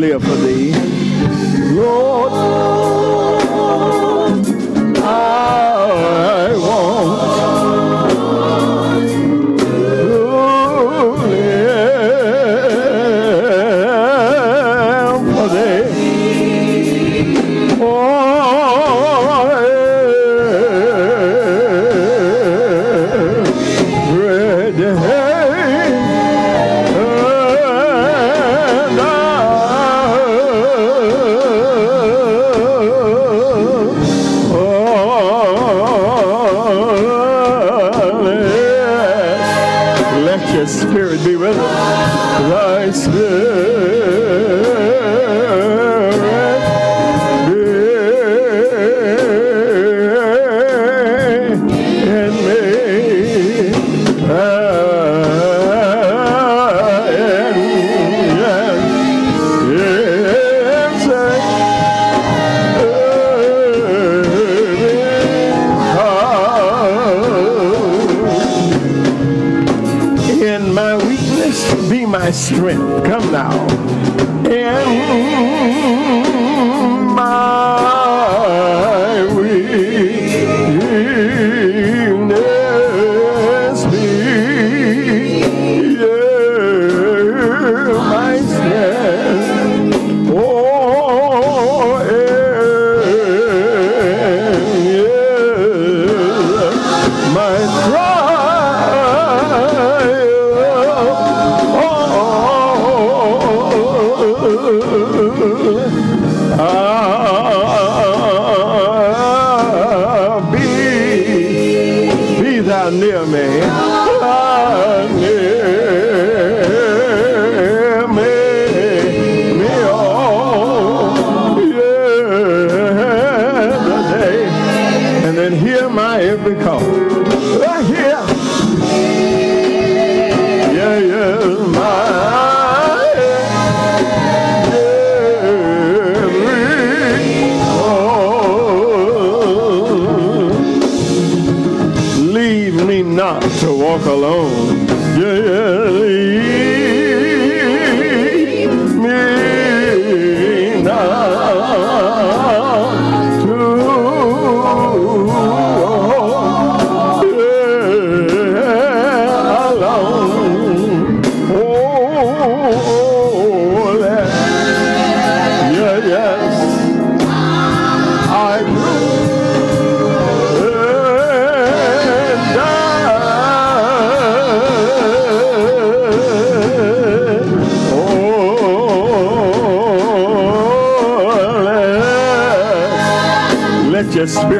I want Come now. In spirit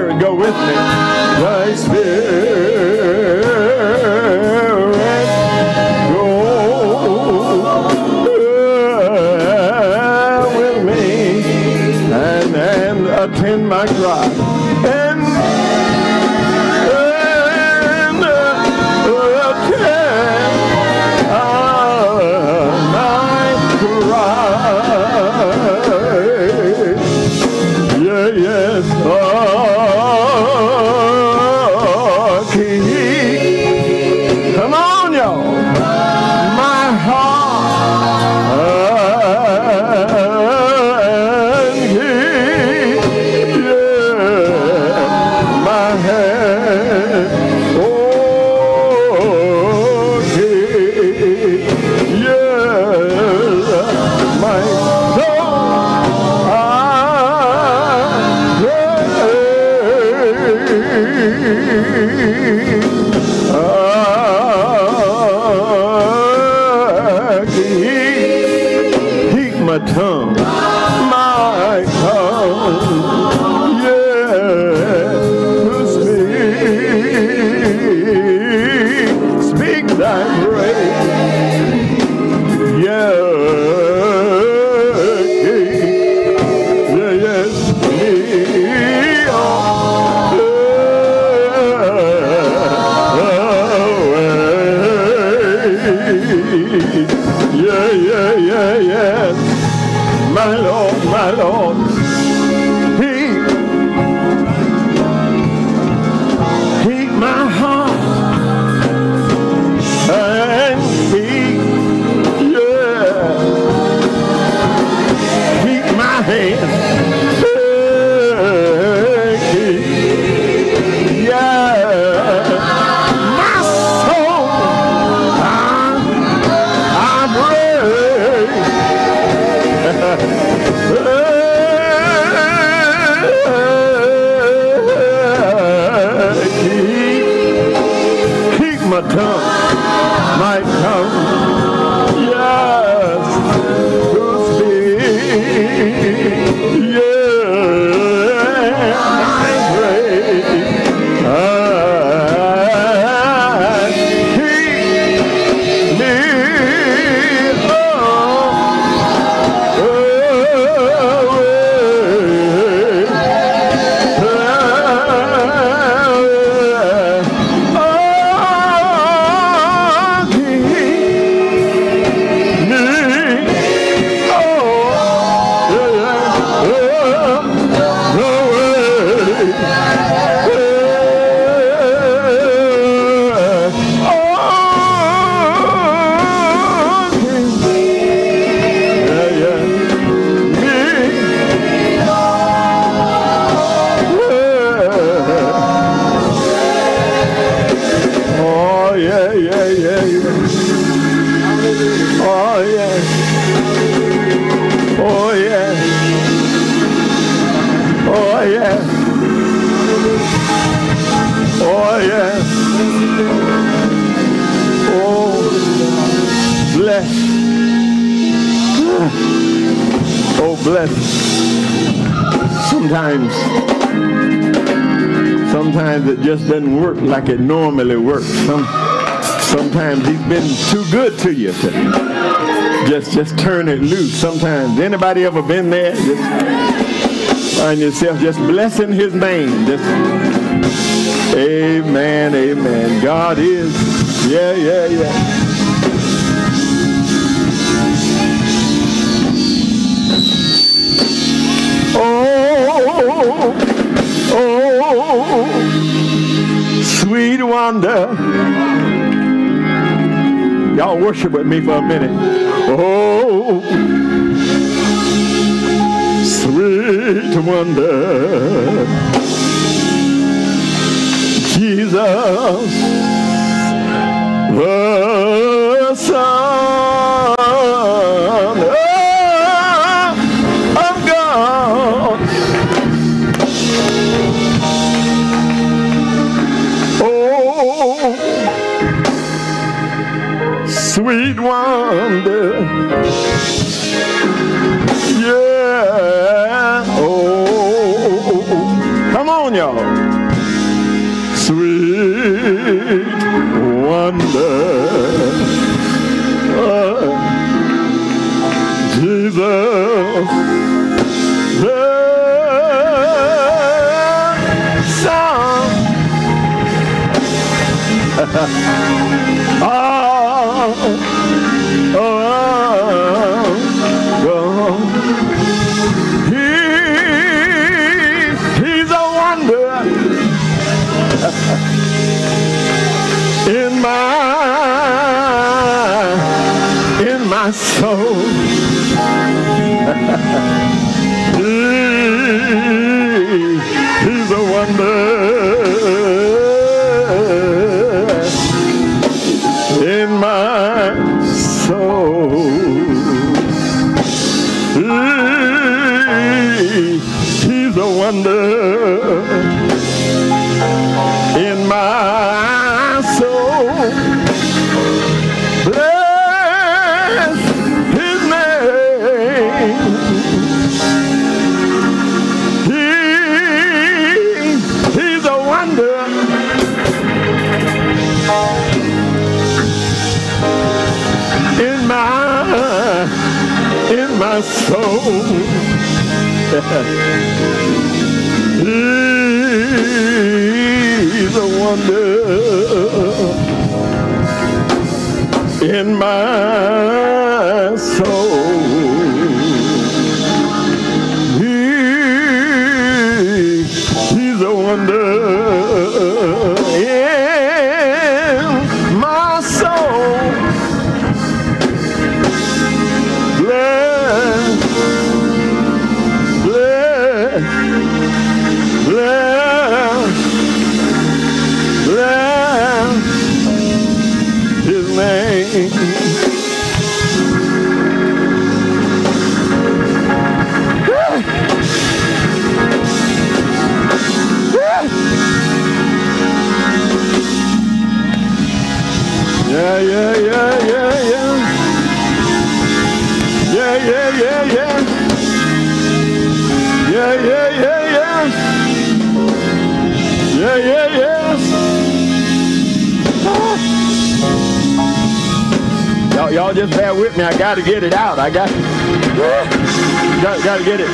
Hey. It normally works. Some, sometimes he's been too good to you to just, just turn it loose. Sometimes, anybody ever been there? Just find yourself just blessing his name. Just, amen, amen. God is, yeah, yeah, yeah. Oh, oh, oh, oh, oh sweet wonder. Y'all worship with me for a minute. Oh, sweet wonder. Jesus, the Son wonder. Yeah. Oh, oh, oh, oh, come on, y'all. Sweet wonder. Y'all, y'all just bear with me. I gotta get it out. I got, got, gotta get it.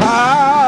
How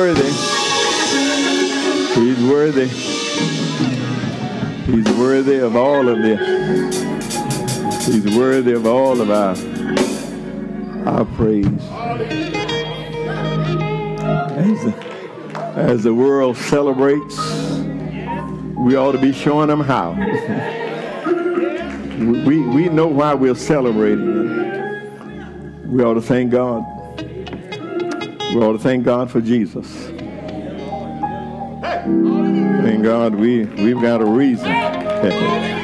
worthy. He's worthy. He's worthy of all of this. He's worthy of all of our, our praise. As the, as the world celebrates, we ought to be showing them how. we, we know why we're celebrating. We ought to thank God. We ought to thank God for Jesus. Thank God we, we've got a reason.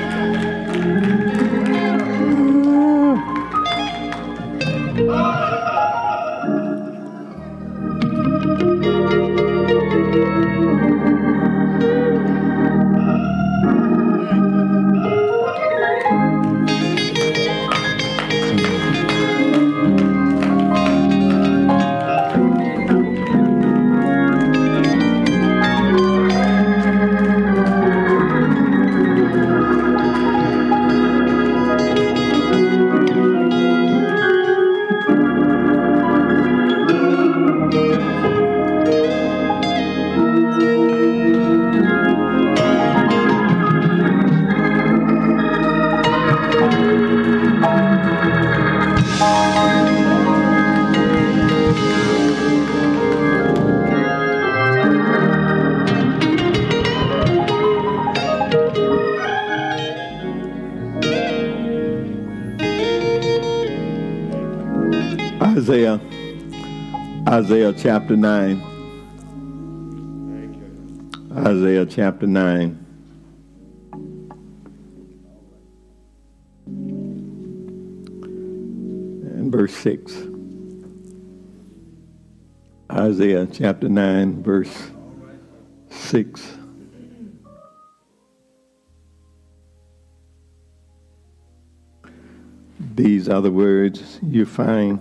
Isaiah chapter 9. Isaiah chapter 9. And verse 6. Isaiah chapter 9, verse 6. These are the words you find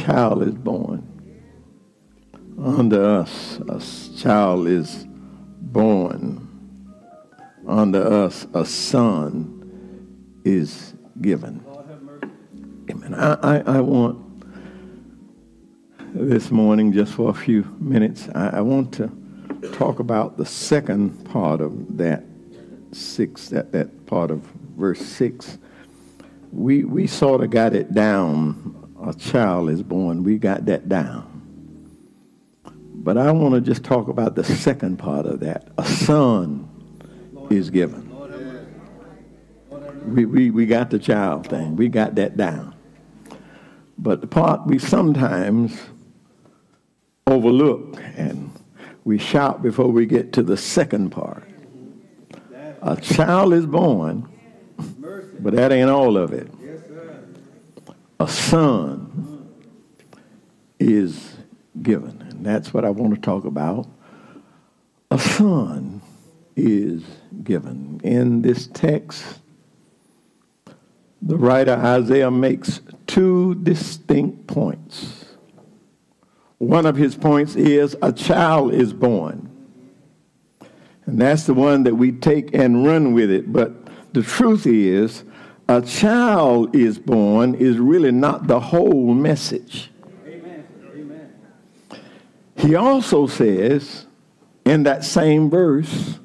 child is born. Under us a child is born. Under us a son is given. Amen. I, I, I want this morning, just for a few minutes, I, I want to talk about the second part of that six, that, that part of verse six. We, we sort of got it down a child is born. We got that down. But I want to just talk about the second part of that. A son is given. We, we, we got the child thing. We got that down. But the part we sometimes overlook and we shout before we get to the second part. A child is born, but that ain't all of it a son is given. And that's what I want to talk about. A son is given. In this text, the writer Isaiah makes two distinct points. One of his points is a child is born. And that's the one that we take and run with it. But the truth is, a child is born is really not the whole message. He also says in that same verse,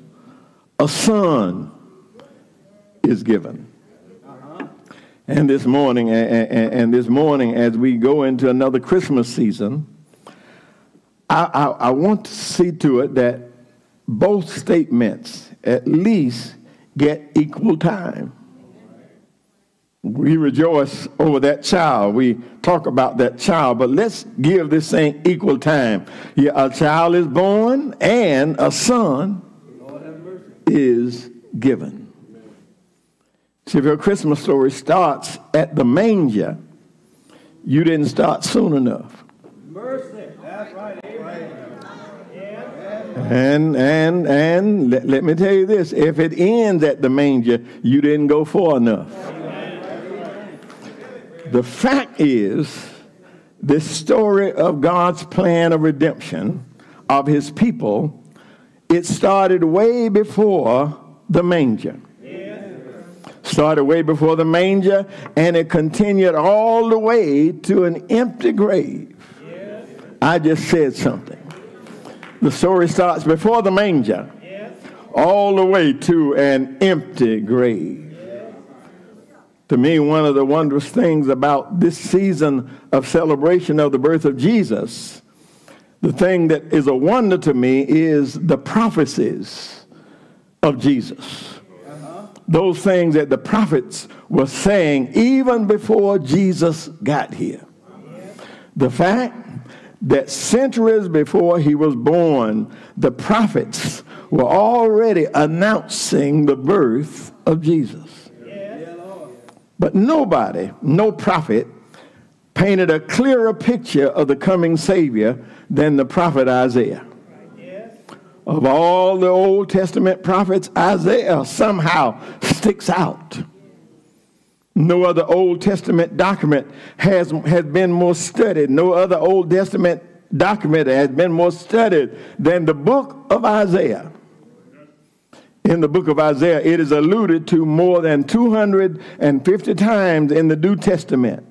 a son is given. And this morning, and, and, this morning, as we go into another Christmas season, I, I, I want to see to it that both statements at least get equal time. We rejoice over that child. We talk about that child, but let's give this thing equal time. Yeah, a child is born and a son is given. See, if your Christmas story starts at the manger, you didn't start soon enough. Mercy. That's right. And and and let, let me tell you this: if it ends at the manger, you didn't go far enough. The fact is, this story of God's plan of redemption of His people, it started way before the manger started way before the manger, and it continued all the way to an empty grave. I just said something. The story starts before the manger, all the way to an empty grave. To me, one of the wondrous things about this season of celebration of the birth of Jesus, the thing that is a wonder to me is the prophecies of Jesus those things that the prophets were saying even before Jesus got here. The fact that centuries before he was born, the prophets were already announcing the birth of Jesus. But nobody, no prophet, painted a clearer picture of the coming Savior than the prophet Isaiah of all the Old Testament prophets, Isaiah somehow sticks out. No other Old Testament document has, has been more studied. No other Old Testament document has been more studied than the book of Isaiah. In the book of Isaiah, it is alluded to more than 250 times in the New Testament.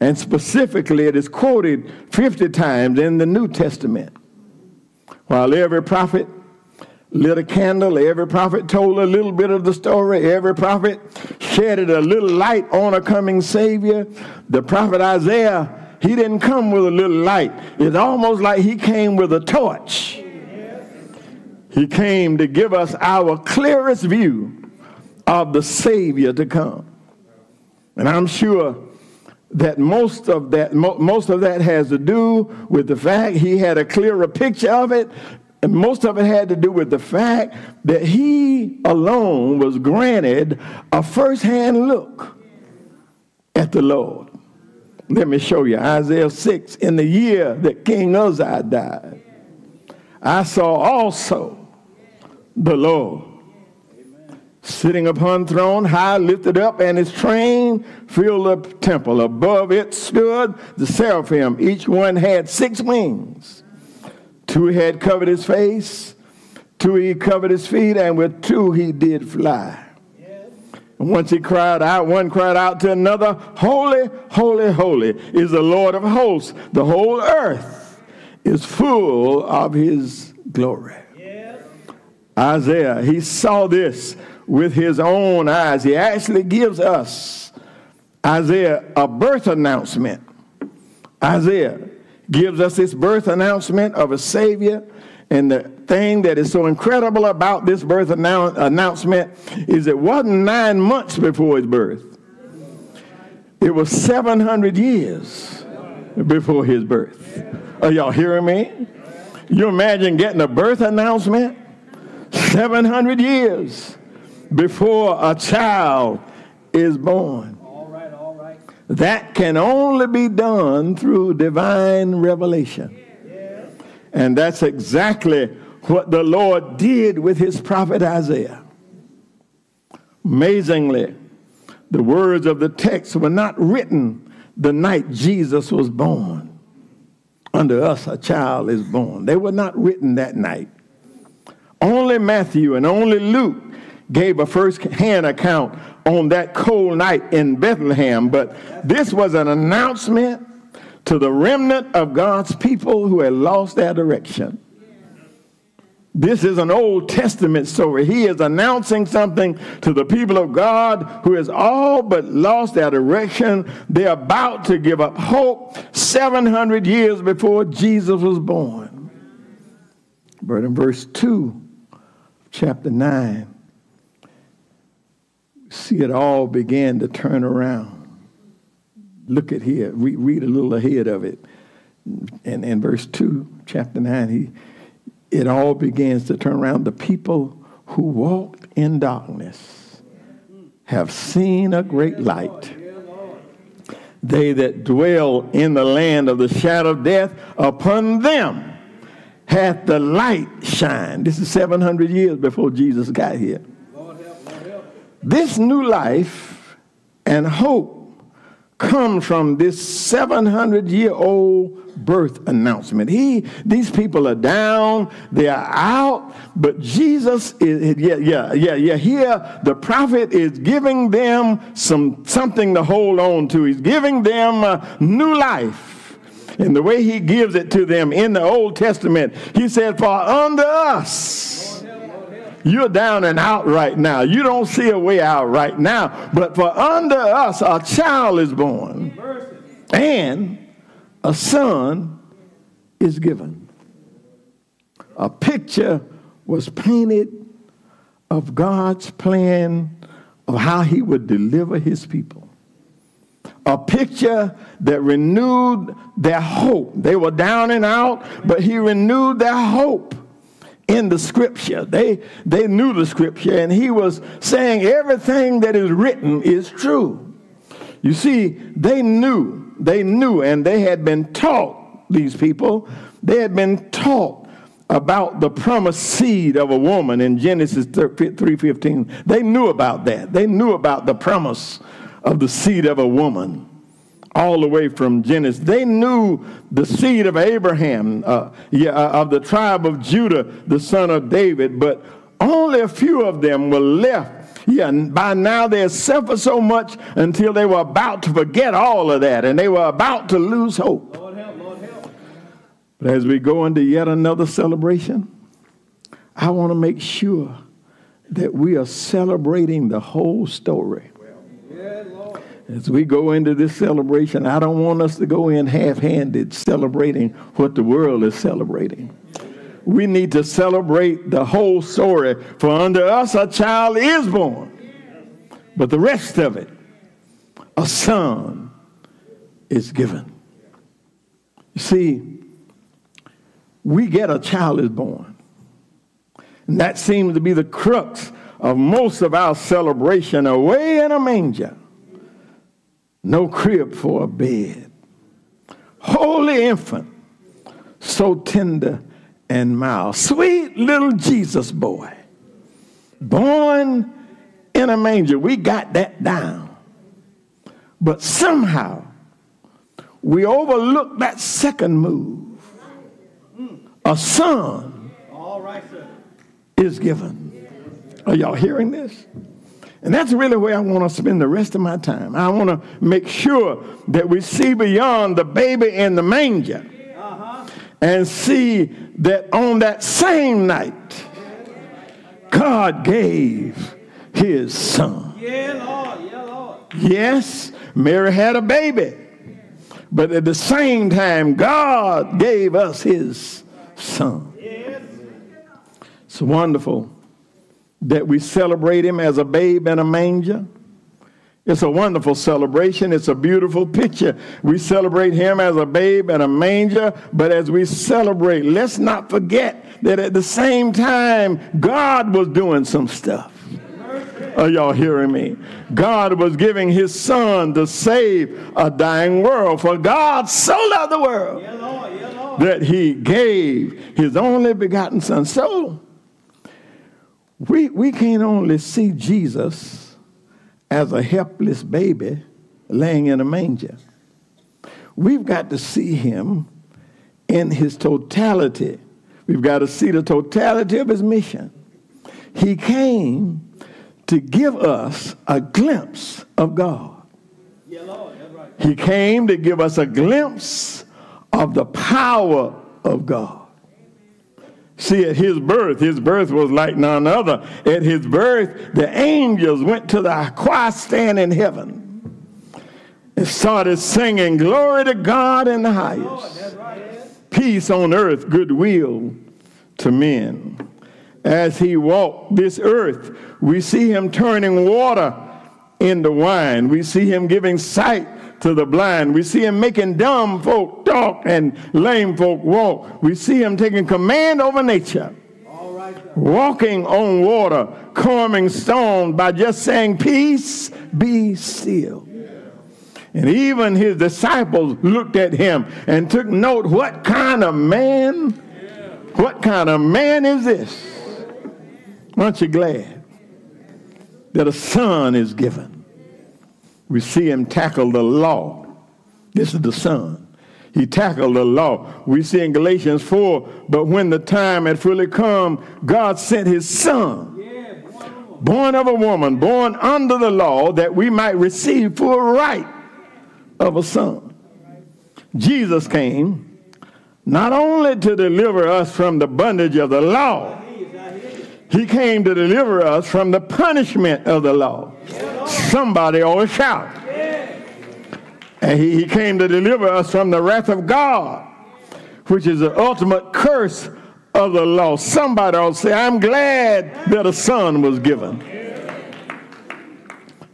And specifically, it is quoted 50 times in the New Testament. While every prophet lit a candle, every prophet told a little bit of the story, every prophet shedded a little light on a coming Savior, the prophet Isaiah, he didn't come with a little light. It's almost like he came with a torch. He came to give us our clearest view of the Savior to come. And I'm sure that most of that most of that has to do with the fact he had a clearer picture of it and most of it had to do with the fact that he alone was granted a first-hand look at the Lord. Let me show you Isaiah 6 in the year that King Uzziah died. I saw also the Lord sitting upon throne, high lifted up, and his train filled the temple. Above it stood the seraphim. Each one had six wings. Two had covered his face, two he covered his feet, and with two he did fly. And once he cried out, one cried out to another, Holy, holy, holy is the Lord of hosts. The whole earth is full of his glory. Isaiah, he saw this with his own eyes. He actually gives us, Isaiah, a birth announcement. Isaiah gives us this birth announcement of a Savior. And the thing that is so incredible about this birth annou- announcement is it wasn't nine months before his birth, it was 700 years before his birth. Are y'all hearing me? You imagine getting a birth announcement? 700 years before a child is born. All right, all right. That can only be done through divine revelation. And that's exactly what the Lord did with his prophet Isaiah. Amazingly, the words of the text were not written the night Jesus was born. Under us a child is born. They were not written that night. Only Matthew and only Luke gave a first hand account on that cold night in Bethlehem, but this was an announcement to the remnant of God's people who had lost their direction. This is an Old Testament story. He is announcing something to the people of God who has all but lost their direction. They're about to give up hope 700 years before Jesus was born. But in verse 2, chapter 9, see it all began to turn around. Look at here, read, read a little ahead of it. And in verse 2, chapter 9, he it all begins to turn around. The people who walked in darkness have seen a great light. They that dwell in the land of the shadow of death, upon them hath the light shine. This is 700 years before Jesus got here. This new life and hope come from this 700 year old birth announcement. He, these people are down, they are out, but Jesus is, yeah, yeah, yeah, yeah. Here, the prophet is giving them some something to hold on to. He's giving them a new life. And the way he gives it to them in the Old Testament, he said, For unto us, you're down and out right now. You don't see a way out right now. But for unto us, a child is born. And a son is given. A picture was painted of God's plan of how he would deliver his people. A picture that renewed their hope. They were down and out, but he renewed their hope in the scripture. They, they knew the scripture, and he was saying everything that is written is true. You see, they knew they knew and they had been taught, these people, they had been taught about the promised seed of a woman in Genesis 3:15. They knew about that. They knew about the promise of the seed of a woman all the way from Genesis. They knew the seed of Abraham, uh, yeah, uh, of the tribe of Judah, the son of David, but only a few of them were left yeah, by now they had suffered so much until they were about to forget all of that and they were about to lose hope. Lord help, Lord help. But as we go into yet another celebration, I want to make sure that we are celebrating the whole story. As we go into this celebration, I don't want us to go in half handed celebrating what the world is celebrating we need to celebrate the whole story. For under us a child is born. But the rest of it, a son is given. You see, we get a child is born. And that seems to be the crux of most of our celebration away in a manger. No crib for a bed. Holy infant, so tender and mild. Sweet little Jesus boy, born in a manger. We got that down. But somehow, we overlook that second move. A son is given. Are y'all hearing this? And that's really where I want to spend the rest of my time. I want to make sure that we see beyond the baby in the manger uh-huh. and see that on that same night, God gave his son. Yeah, Lord. Yeah, Lord. Yes, Mary had a baby. But at the same time, God gave us his son. Yes. It's wonderful that we celebrate him as a babe in a manger. It's a wonderful celebration. It's a beautiful picture. We celebrate him as a babe in a manger, but as we celebrate, let's not forget that at the same time, God was doing some stuff. Are y'all hearing me? God was giving his son to save a dying world. For God so loved the world yeah, Lord, yeah, Lord. that he gave his only begotten son. So we, we can't only see Jesus as a helpless baby laying in a manger. We've got to see him in his totality. We've got to see the totality of his mission. He came to give us a glimpse of God. Yeah, Lord, that's right. He came to give us a glimpse of the power of God. See, at his birth, his birth was like none other. At his birth, the angels went to the choir stand in heaven and started singing, Glory to God in the highest, peace on earth, goodwill to men. As he walked this earth, we see him turning water into wine. We see him giving sight to the blind. We see him making dumb folk talk and lame folk walk. We see him taking command over nature. Walking on water, calming storms by just saying, Peace, be still. And even his disciples looked at him and took note what kind of man, what kind of man is this? Aren't you glad that a son is given? We see him tackle the law. This is the Son. He tackled the law. We see in Galatians 4, but when the time had fully come, God sent his Son, born of a woman, born under the law, that we might receive full right of a son. Jesus came not only to deliver us from the bondage of the law, he came to deliver us from the punishment of the law. Somebody always shout. And he, he came to deliver us from the wrath of God, which is the ultimate curse of the law. Somebody will say, I'm glad that a son was given.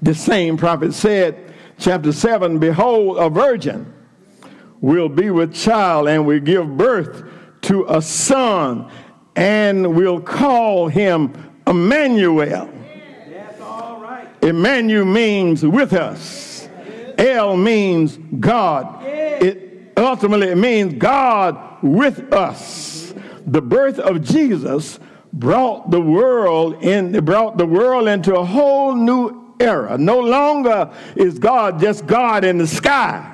The same prophet said, chapter 7, Behold, a virgin will be with child and will give birth to a son and will call him Emmanuel. Emmanuel means with us. El means God. It ultimately means God with us. The birth of Jesus brought the world in brought the world into a whole new era. No longer is God just God in the sky.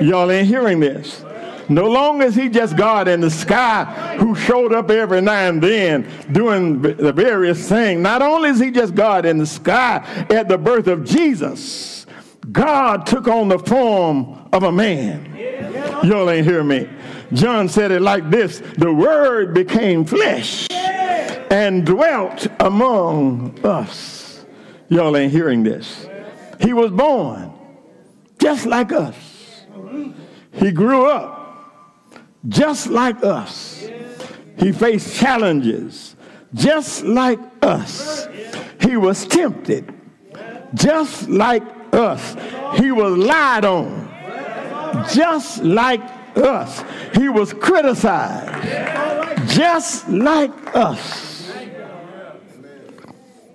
Y'all ain't hearing this. No longer is he just God in the sky who showed up every now and then doing the various things. Not only is he just God in the sky at the birth of Jesus, God took on the form of a man. Y'all ain't hear me. John said it like this The Word became flesh and dwelt among us. Y'all ain't hearing this. He was born just like us. He grew up just like us. He faced challenges just like us. He was tempted just like us. He was lied on just like us. He was criticized just like us.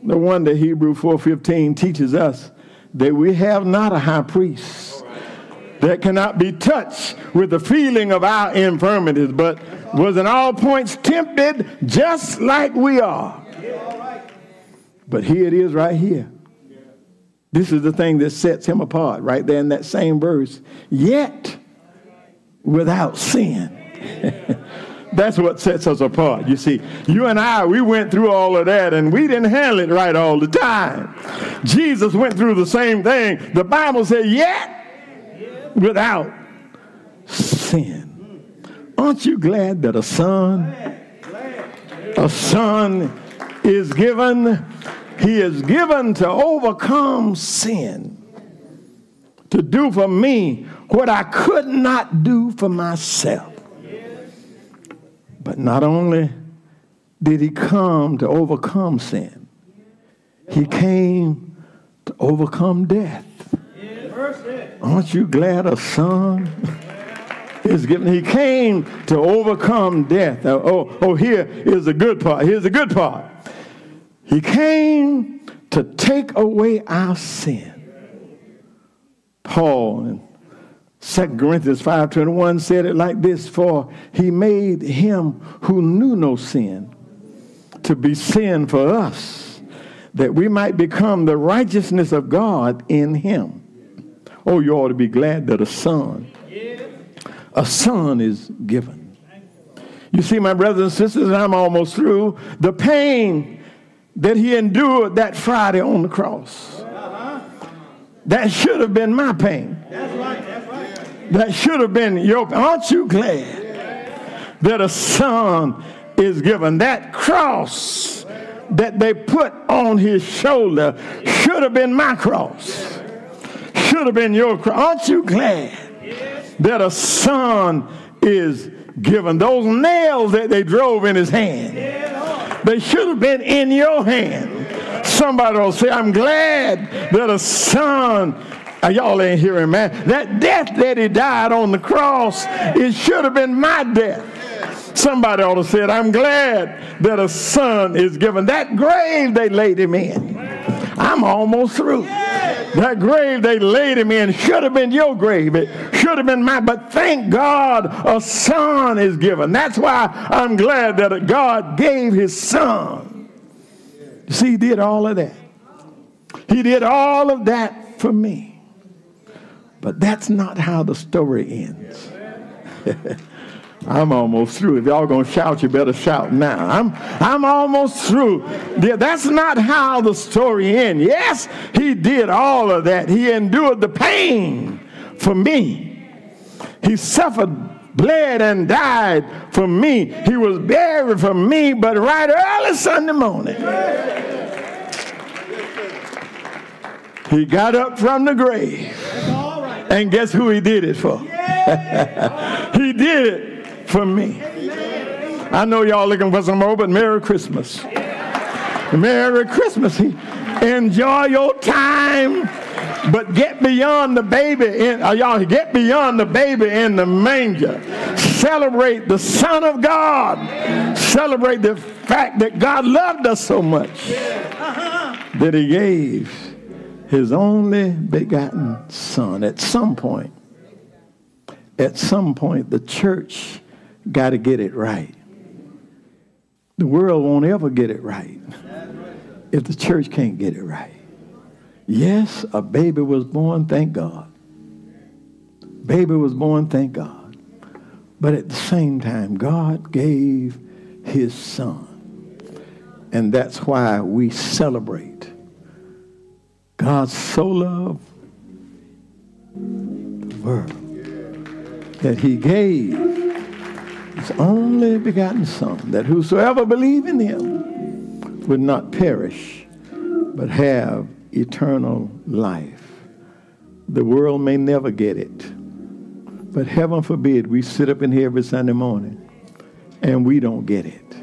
No wonder Hebrew 4:15 teaches us that we have not a high priest that cannot be touched with the feeling of our infirmities, but was in all points tempted just like we are. But here it is right here. This is the thing that sets him apart right there in that same verse. Yet without sin. That's what sets us apart. You see, you and I, we went through all of that and we didn't handle it right all the time. Jesus went through the same thing. The Bible said, yet without sin. Aren't you glad that a son, a son is given? He is given to overcome sin, to do for me what I could not do for myself. But not only did he come to overcome sin, he came to overcome death. Aren't you glad a son is given? He came to overcome death. Oh, oh, oh, here is the good part. Here's the good part. He came to take away our sin. Paul in 2 Corinthians 5.21 said it like this, For he made him who knew no sin to be sin for us, that we might become the righteousness of God in him. Oh, you ought to be glad that a son, a son is given. You see, my brothers and sisters, and I'm almost through. The pain that he endured that Friday on the cross. That should have been my pain. That should have been your pain. Aren't you glad that a son is given? That cross that they put on his shoulder should have been my cross. Should have been your cross. Aren't you glad that a son is given? Those nails that they drove in his hand, they should have been in your hand. Somebody will say, I'm glad that a son uh, y'all ain't hearing, man. That death that he died on the cross, it should have been my death. Somebody ought to say. I'm glad that a son is given. That grave they laid him in. I'm almost through. That grave they laid him in should have been your grave. It should have been mine. But thank God a son is given. That's why I'm glad that God gave his son you see, he did all of that. He did all of that for me. But that's not how the story ends. I'm almost through. If y'all gonna shout, you better shout now. I'm I'm almost through. That's not how the story ends. Yes, he did all of that. He endured the pain for me. He suffered, bled, and died for me. He was buried for me, but right early Sunday morning. He got up from the grave. And guess who he did it for? he did it for me. I know y'all looking for some more, but Merry Christmas. Merry Christmas. Enjoy your time but get beyond the baby in uh, y'all get beyond the baby in the manger. Celebrate the Son of God. Celebrate the fact that God loved us so much that He gave His only begotten Son. At some point, at some point, the church got to get it right. The world won't ever get it right if the church can't get it right. Yes, a baby was born, thank God. Baby was born, thank God. But at the same time, God gave his son. And that's why we celebrate. God so loved the world that he gave his only begotten son, that whosoever believe in him would not perish, but have eternal life. The world may never get it. But heaven forbid we sit up in here every Sunday morning and we don't get it.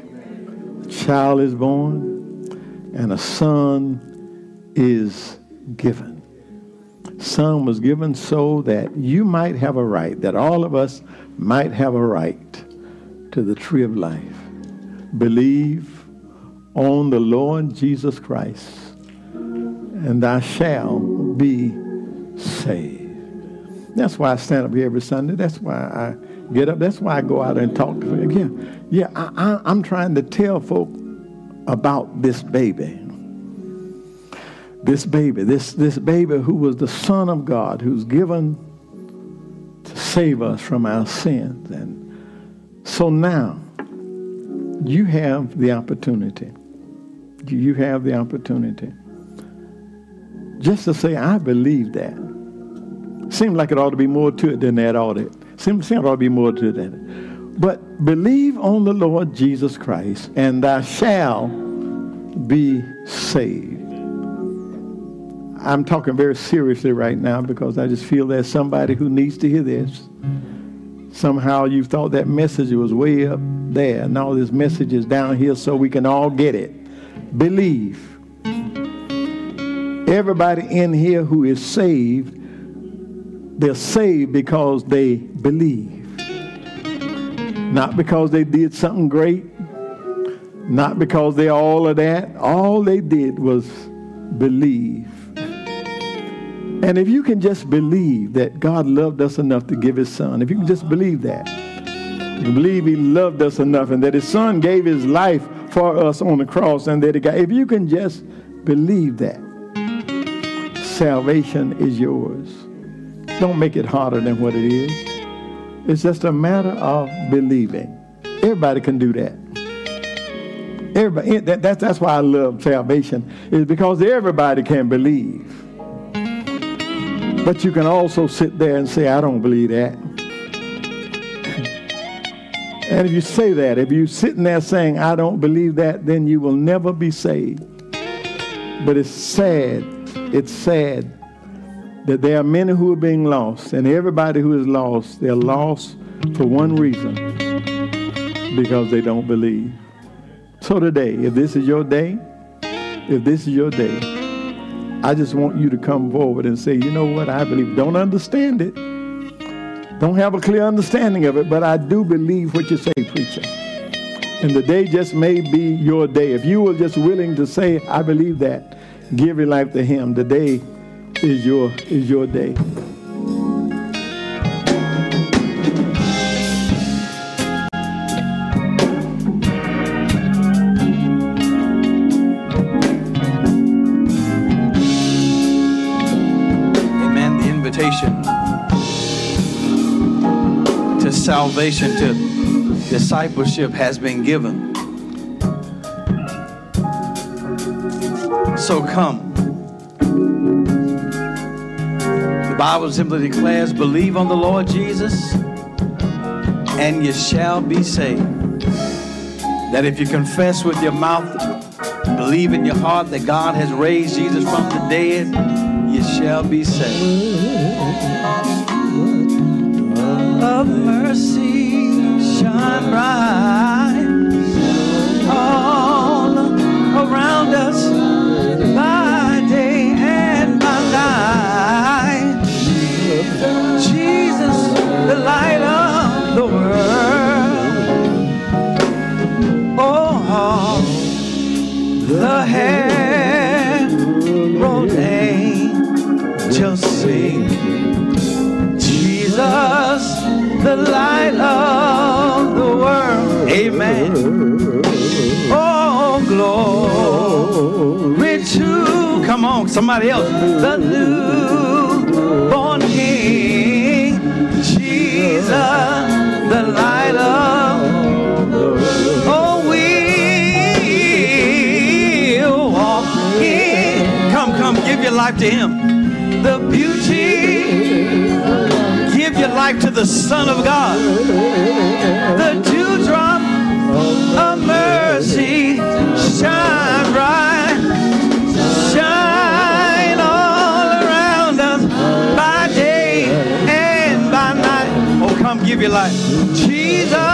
A child is born and a son is given. Son was given so that you might have a right, that all of us might have a right to the tree of life. Believe on the Lord Jesus Christ and thou shalt be saved. That's why I stand up here every Sunday. That's why I get up. That's why I go out and talk to them. Yeah, yeah I, I, I'm trying to tell folk about this baby. This baby, this, this baby who was the Son of God, who's given to save us from our sins. And so now, you have the opportunity. You have the opportunity just to say, I believe that. Seems like it ought to be more to it than that, ought it? Seems, seems ought to be more to it than that. But believe on the Lord Jesus Christ, and thou shalt be saved. I'm talking very seriously right now because I just feel there's somebody who needs to hear this. Somehow you thought that message was way up there. and Now this message is down here so we can all get it. Believe Everybody in here who is saved, they're saved because they believe. Not because they did something great, not because they all of that. All they did was believe. And if you can just believe that God loved us enough to give his son, if you can just believe that, believe he loved us enough and that his son gave his life for us on the cross and that got, if you can just believe that, salvation is yours. Don't make it harder than what it is. It's just a matter of believing. Everybody can do that. Everybody, that, that's why I love salvation, is because everybody can believe. But you can also sit there and say, I don't believe that. And if you say that, if you're sitting there saying, I don't believe that, then you will never be saved. But it's sad, it's sad that there are many who are being lost, and everybody who is lost, they're lost for one reason because they don't believe. So today, if this is your day, if this is your day, I just want you to come forward and say, you know what, I believe. Don't understand it. Don't have a clear understanding of it, but I do believe what you say, preacher. And the day just may be your day. If you were just willing to say, I believe that, give your life to him, the day is your is your day. Salvation, to discipleship has been given. So come. The Bible simply declares believe on the Lord Jesus and you shall be saved. That if you confess with your mouth, believe in your heart that God has raised Jesus from the dead, you shall be saved. Of mercy shine bright all around us by day and by night. Jesus, the light of the world. Oh, the herald the light of the world. Amen. Oh, glory to, come on, somebody else. The newborn King, Jesus, the light of Oh, we'll walk in. Come, come, give your life to Him. The beauty, life to the Son of God. The dewdrop of mercy, shine bright, shine all around us by day and by night. Oh, come, give your life. Jesus.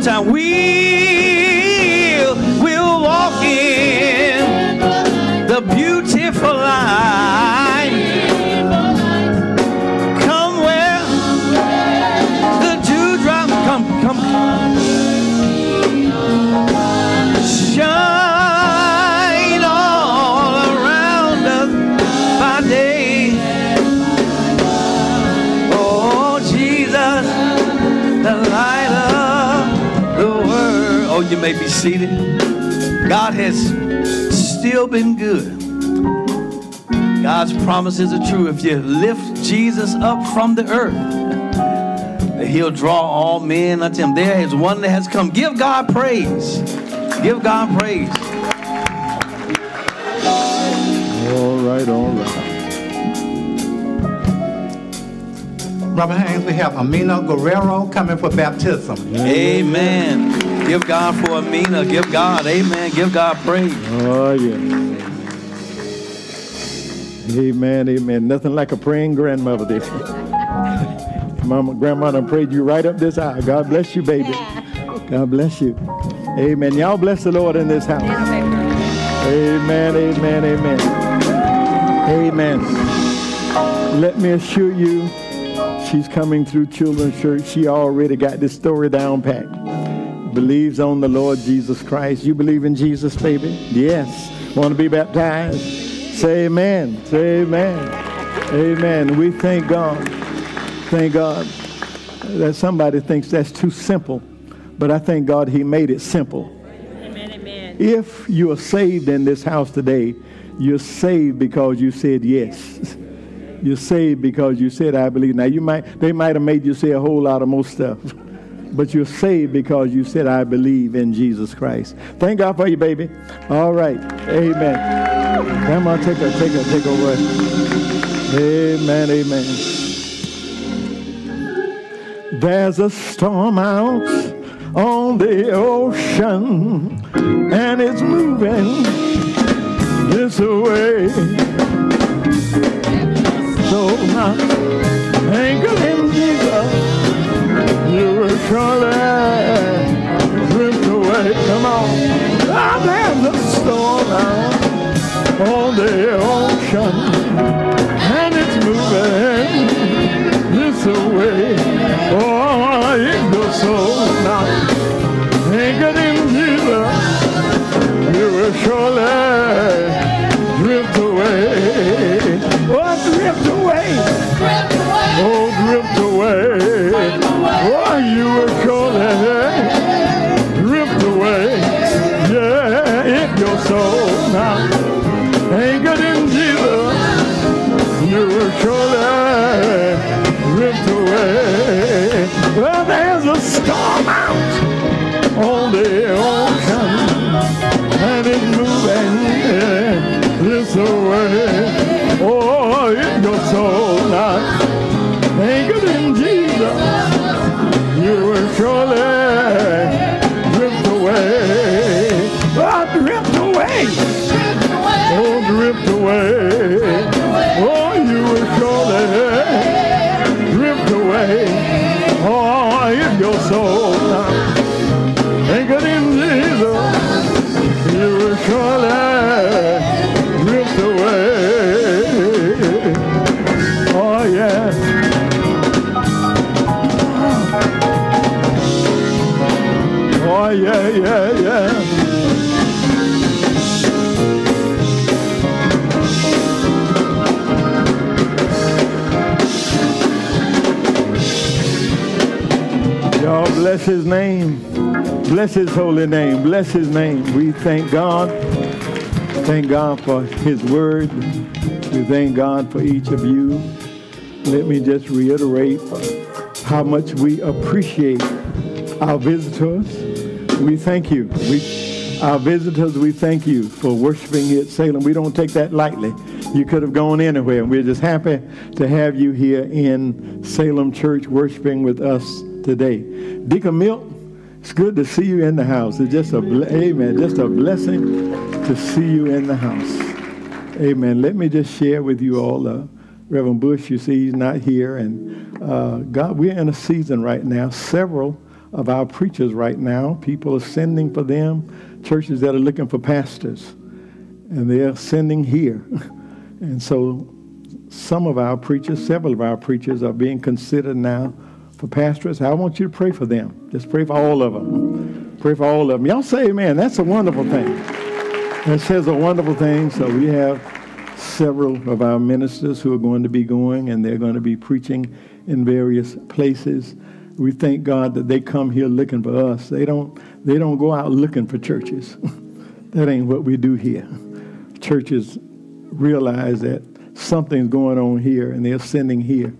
One time. We'll, we'll walk in the beautiful you may be seated. God has still been good. God's promises are true. If you lift Jesus up from the earth, that he'll draw all men unto him. There is one that has come. Give God praise. Give God praise. All right, all right. Brother Haynes, we have Amina Guerrero coming for baptism. Amen. Give God for Amina. Give God. Amen. Give God praise. Oh, yeah. Amen, amen. Nothing like a praying grandmother there. Mama, grandma done prayed you right up this aisle. God bless you, baby. God bless you. Amen. Y'all bless the Lord in this house. Amen, amen, amen. Amen. Let me assure you, she's coming through children's church. She already got this story down pat. Believes on the Lord Jesus Christ. You believe in Jesus, baby? Yes. Want to be baptized? Say amen. Say amen. Amen. We thank God. Thank God that somebody thinks that's too simple, but I thank God he made it simple. Amen, amen. If you are saved in this house today, you're saved because you said yes. You're saved because you said I believe. Now you might they might have made you say a whole lot of more stuff. But you're saved because you said I believe in Jesus Christ. Thank God for you, baby. All right. Amen. Come on, take a take a take a word. Amen, amen. There's a storm out on the ocean and it's moving this way. So my anchor in Jesus, you drift away. Come on. Ah, there's a storm on the ocean and it's moving this way. Oh, it goes so now. Anchored in Jesus, you will surely bless his name. Bless his holy name. Bless his name. We thank God. Thank God for his word. We thank God for each of you. Let me just reiterate how much we appreciate our visitors. We thank you. We, our visitors, we thank you for worshiping here at Salem. We don't take that lightly. You could have gone anywhere. We're just happy to have you here in Salem Church worshiping with us today. Deacon Milt, it's good to see you in the house. It's just a amen, just a blessing to see you in the house. Amen. Let me just share with you all. Uh, Reverend Bush, you see, he's not here, and uh, God, we're in a season right now. Several of our preachers right now, people are sending for them. Churches that are looking for pastors, and they're sending here. And so, some of our preachers, several of our preachers, are being considered now for pastors. I want you to pray for them. Just pray for all of them. Pray for all of them. Y'all say amen. That's a wonderful thing. That says a wonderful thing. So we have several of our ministers who are going to be going and they're going to be preaching in various places. We thank God that they come here looking for us. They don't they don't go out looking for churches. that ain't what we do here. Churches realize that something's going on here and they're sending here.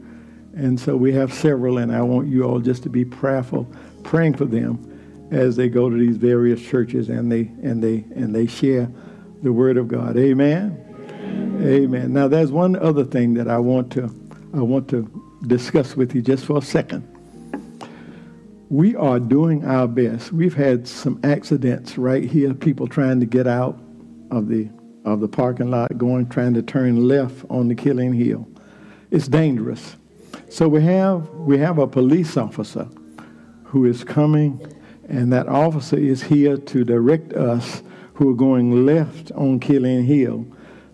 And so we have several, and I want you all just to be prayerful, praying for them as they go to these various churches and they and they and they share the word of God. Amen. Amen. Now there's one other thing that I want to I want to discuss with you just for a second. We are doing our best. We've had some accidents right here, people trying to get out of the of the parking lot, going trying to turn left on the Killian Hill. It's dangerous. So we have we have a police officer who is coming, and that officer is here to direct us who are going left on Killian Hill,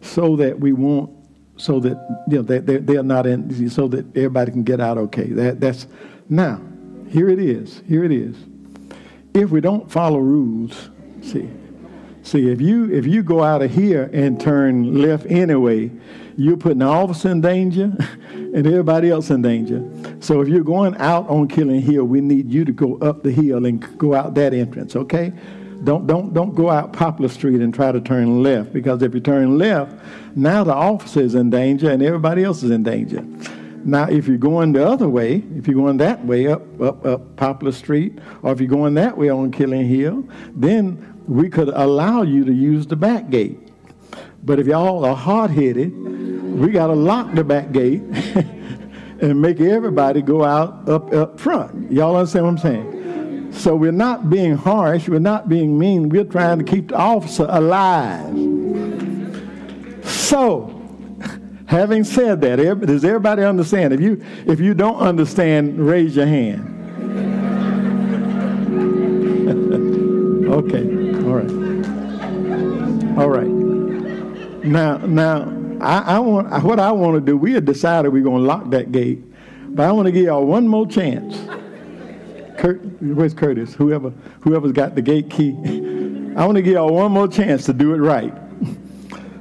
so that we won't, so that you know they, they they're not in, so that everybody can get out okay. That that's now. Here it is. Here it is. If we don't follow rules, see, See, if you if you go out of here and turn left anyway, you're putting the officer in danger and everybody else in danger. So if you're going out on Killian Hill, we need you to go up the hill and go out that entrance, okay? Don't don't don't go out Poplar Street and try to turn left because if you turn left, now the officer is in danger and everybody else is in danger. Now, if you're going the other way, if you're going that way up up up Poplar Street, or if you're going that way on Killian Hill, then we could allow you to use the back gate. But if y'all are hard headed, we got to lock the back gate and make everybody go out up up front. Y'all understand what I'm saying? So we're not being harsh, we're not being mean, we're trying to keep the officer alive. So, having said that, does everybody understand? If you if you don't understand, raise your hand. okay. All right. All right. Now, now, I, I want what I want to do. We had decided we're going to lock that gate, but I want to give y'all one more chance. Kurt, where's Curtis? Whoever, whoever's got the gate key. I want to give y'all one more chance to do it right,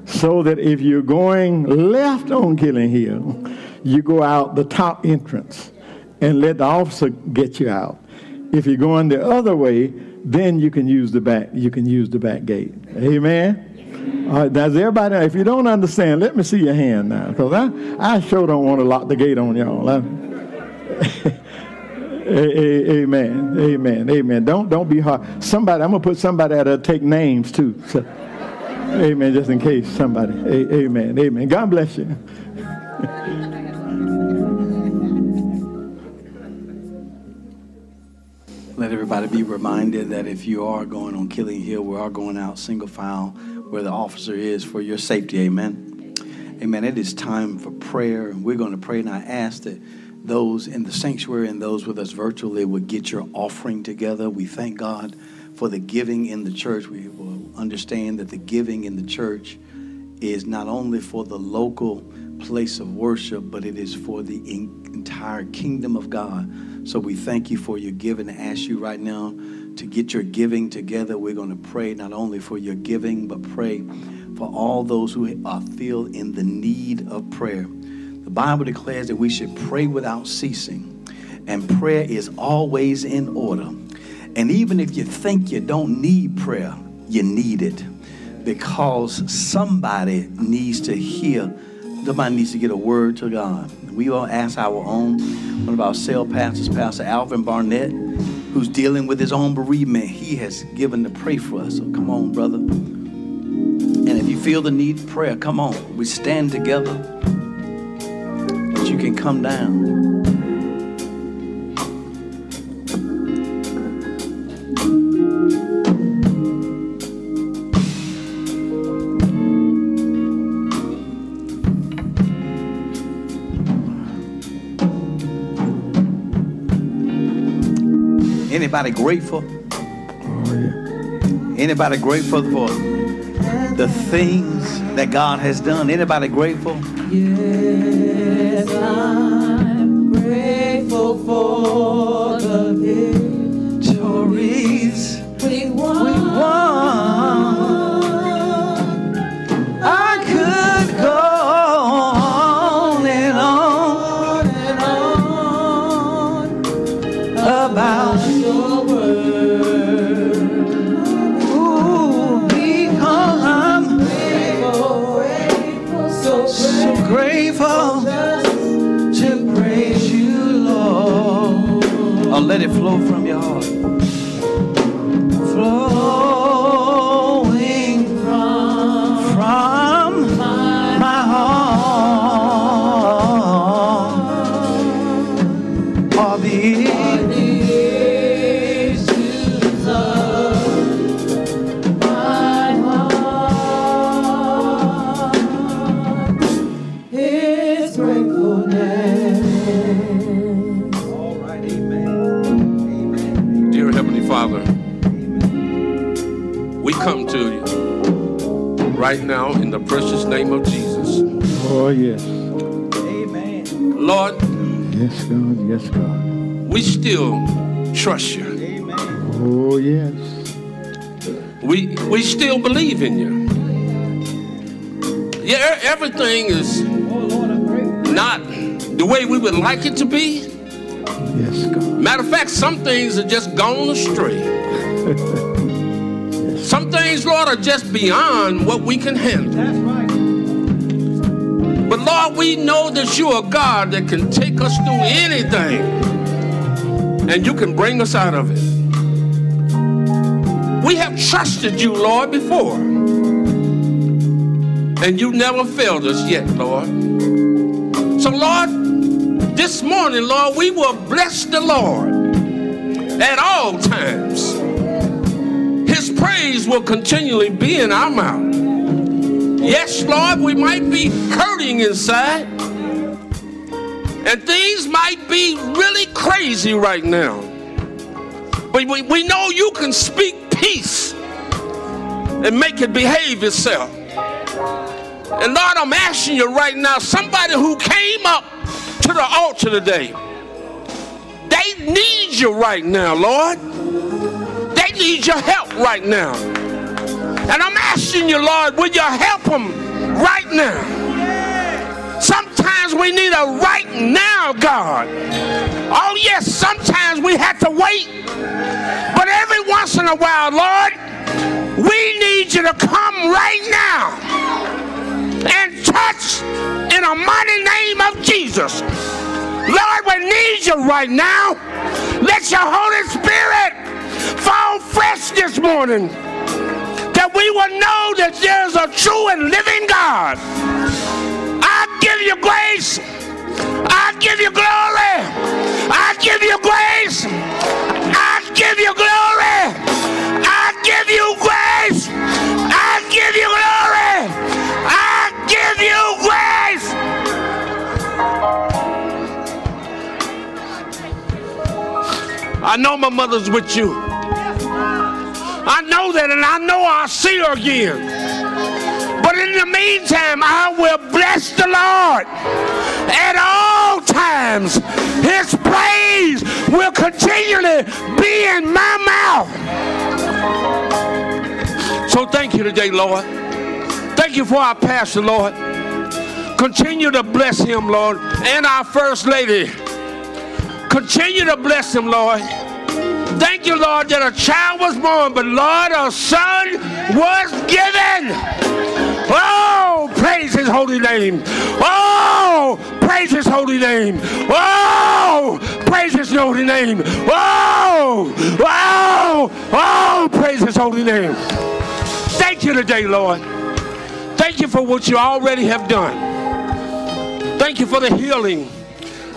so that if you're going left on Killian Hill, you go out the top entrance and let the officer get you out. If you're going the other way, then you can use the back. You can use the back gate. Amen. All right, does everybody? If you don't understand, let me see your hand now, because I, I sure don't want to lock the gate on y'all. Amen. Amen. Amen. Don't don't be hard. Somebody, I'm gonna put somebody that'll take names too. So, amen. Just in case somebody. amen. Amen. God bless you. Let everybody be reminded that if you are going on Killian Hill, we are going out single file where the officer is for your safety. Amen. Amen. It is time for prayer. And we're going to pray, and I ask that those in the sanctuary and those with us virtually would get your offering together. We thank God for the giving in the church. We will understand that the giving in the church is not only for the local place of worship, but it is for the entire kingdom of God. So we thank you for your giving and ask you right now to get your giving together. We're going to pray not only for your giving, but pray for all those who are feel in the need of prayer. The Bible declares that we should pray without ceasing, and prayer is always in order. And even if you think you don't need prayer, you need it because somebody needs to hear, somebody needs to get a word to God. We all ask our own, one of our cell pastors, Pastor Alvin Barnett, who's dealing with his own bereavement. He has given to pray for us. So come on, brother. And if you feel the need of prayer, come on. We stand together. But you can come down. Anybody grateful? Anybody grateful for the things that God has done? Anybody grateful? Yes, I'm grateful for the victories we won. We won. Trust you. Amen. Oh, yes. we we still believe in you. Yeah, everything is not the way we would like it to be. Yes, God. Matter of fact, some things are just gone astray. Some things, Lord, are just beyond what we can handle. That's right. But Lord, we know that you are God that can take us through anything and you can bring us out of it. We have trusted you, Lord, before. And you never failed us yet, Lord. So, Lord, this morning, Lord, we will bless the Lord at all times. His praise will continually be in our mouth. Yes, Lord, we might be hurting inside. And things might be really crazy right now. But we, we know you can speak peace and make it behave itself. And Lord, I'm asking you right now, somebody who came up to the altar today, they need you right now, Lord. They need your help right now. And I'm asking you, Lord, will you help them right now? Sometimes we need a right now, God. Oh, yes, sometimes we have to wait. But every once in a while, Lord, we need you to come right now and touch in the mighty name of Jesus. Lord, we need you right now. Let your Holy Spirit fall fresh this morning that we will know that there's a true and living God. I give you grace. I give you glory. I give you grace. I give you glory. I give you grace. I give you glory. I give you grace. I know my mother's with you. I know that, and I know I'll see her again. But in the meantime, I will bless the Lord at all times. His praise will continually be in my mouth. So thank you today, Lord. Thank you for our pastor, Lord. Continue to bless him, Lord, and our first lady. Continue to bless him, Lord. Thank you, Lord, that a child was born, but Lord, a son was given. Oh, praise his holy name. Oh, praise his holy name. Oh, praise his holy name. Oh, oh, oh, praise his holy name. Thank you today, Lord. Thank you for what you already have done. Thank you for the healing.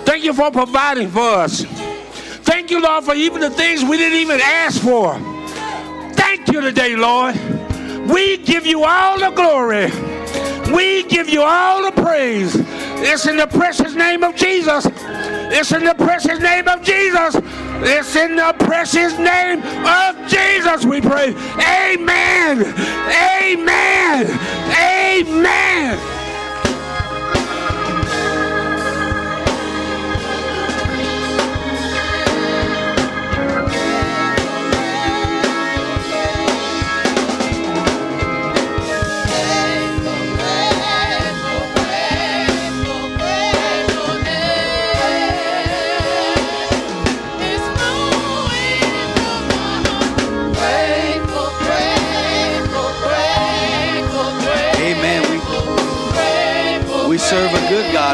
Thank you for providing for us. Thank you, Lord, for even the things we didn't even ask for. Thank you today, Lord. We give you all the glory. We give you all the praise. It's in the precious name of Jesus. It's in the precious name of Jesus. It's in the precious name of Jesus we pray. Amen. Amen. Amen.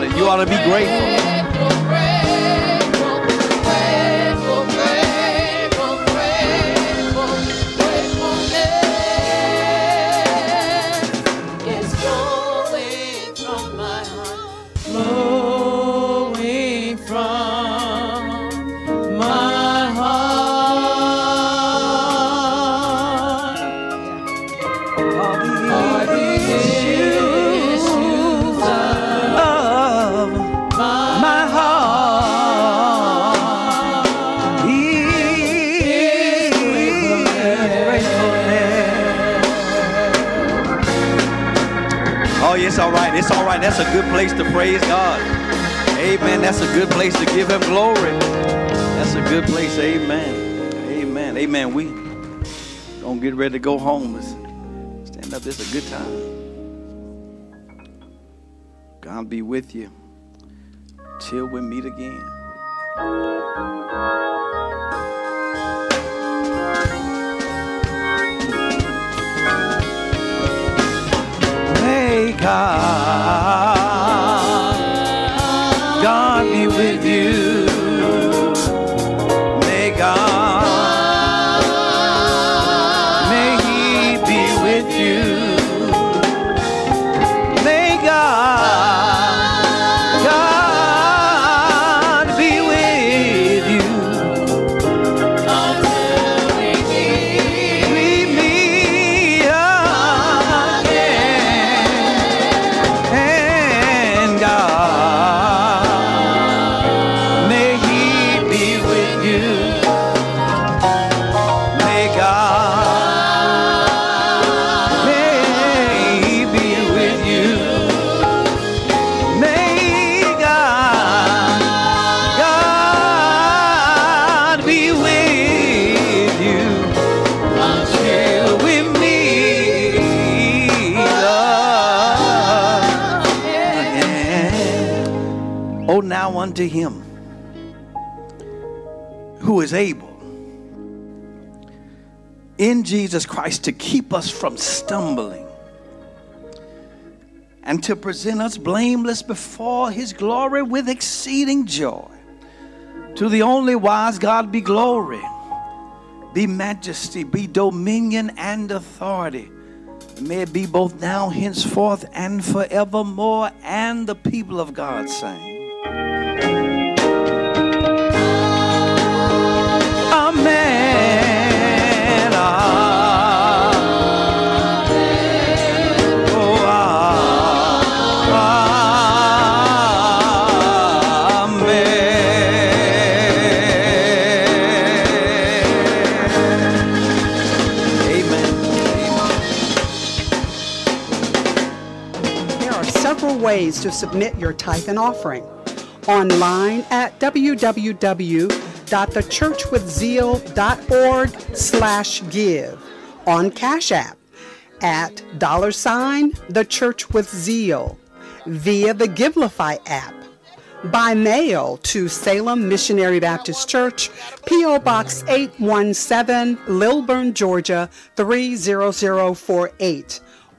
A good God, and you ought to be grateful. Right. That's a good place to praise God. Amen. That's a good place to give Him glory. That's a good place. Amen. Amen. Amen. We Gonna get ready to go home. Stand up. It's a good time. God be with you till we meet again. God, who is able in Jesus Christ to keep us from stumbling and to present us blameless before his glory with exceeding joy. To the only wise God be glory, be majesty, be dominion and authority. May it be both now, henceforth, and forevermore. And the people of God saying, ways to submit your tithe and offering. Online at www.thechurchwithzeal.org slash give. On Cash App at dollar sign The Church with Zeal. Via the Givelify app. By mail to Salem Missionary Baptist Church, P.O. Box 817, Lilburn, Georgia 30048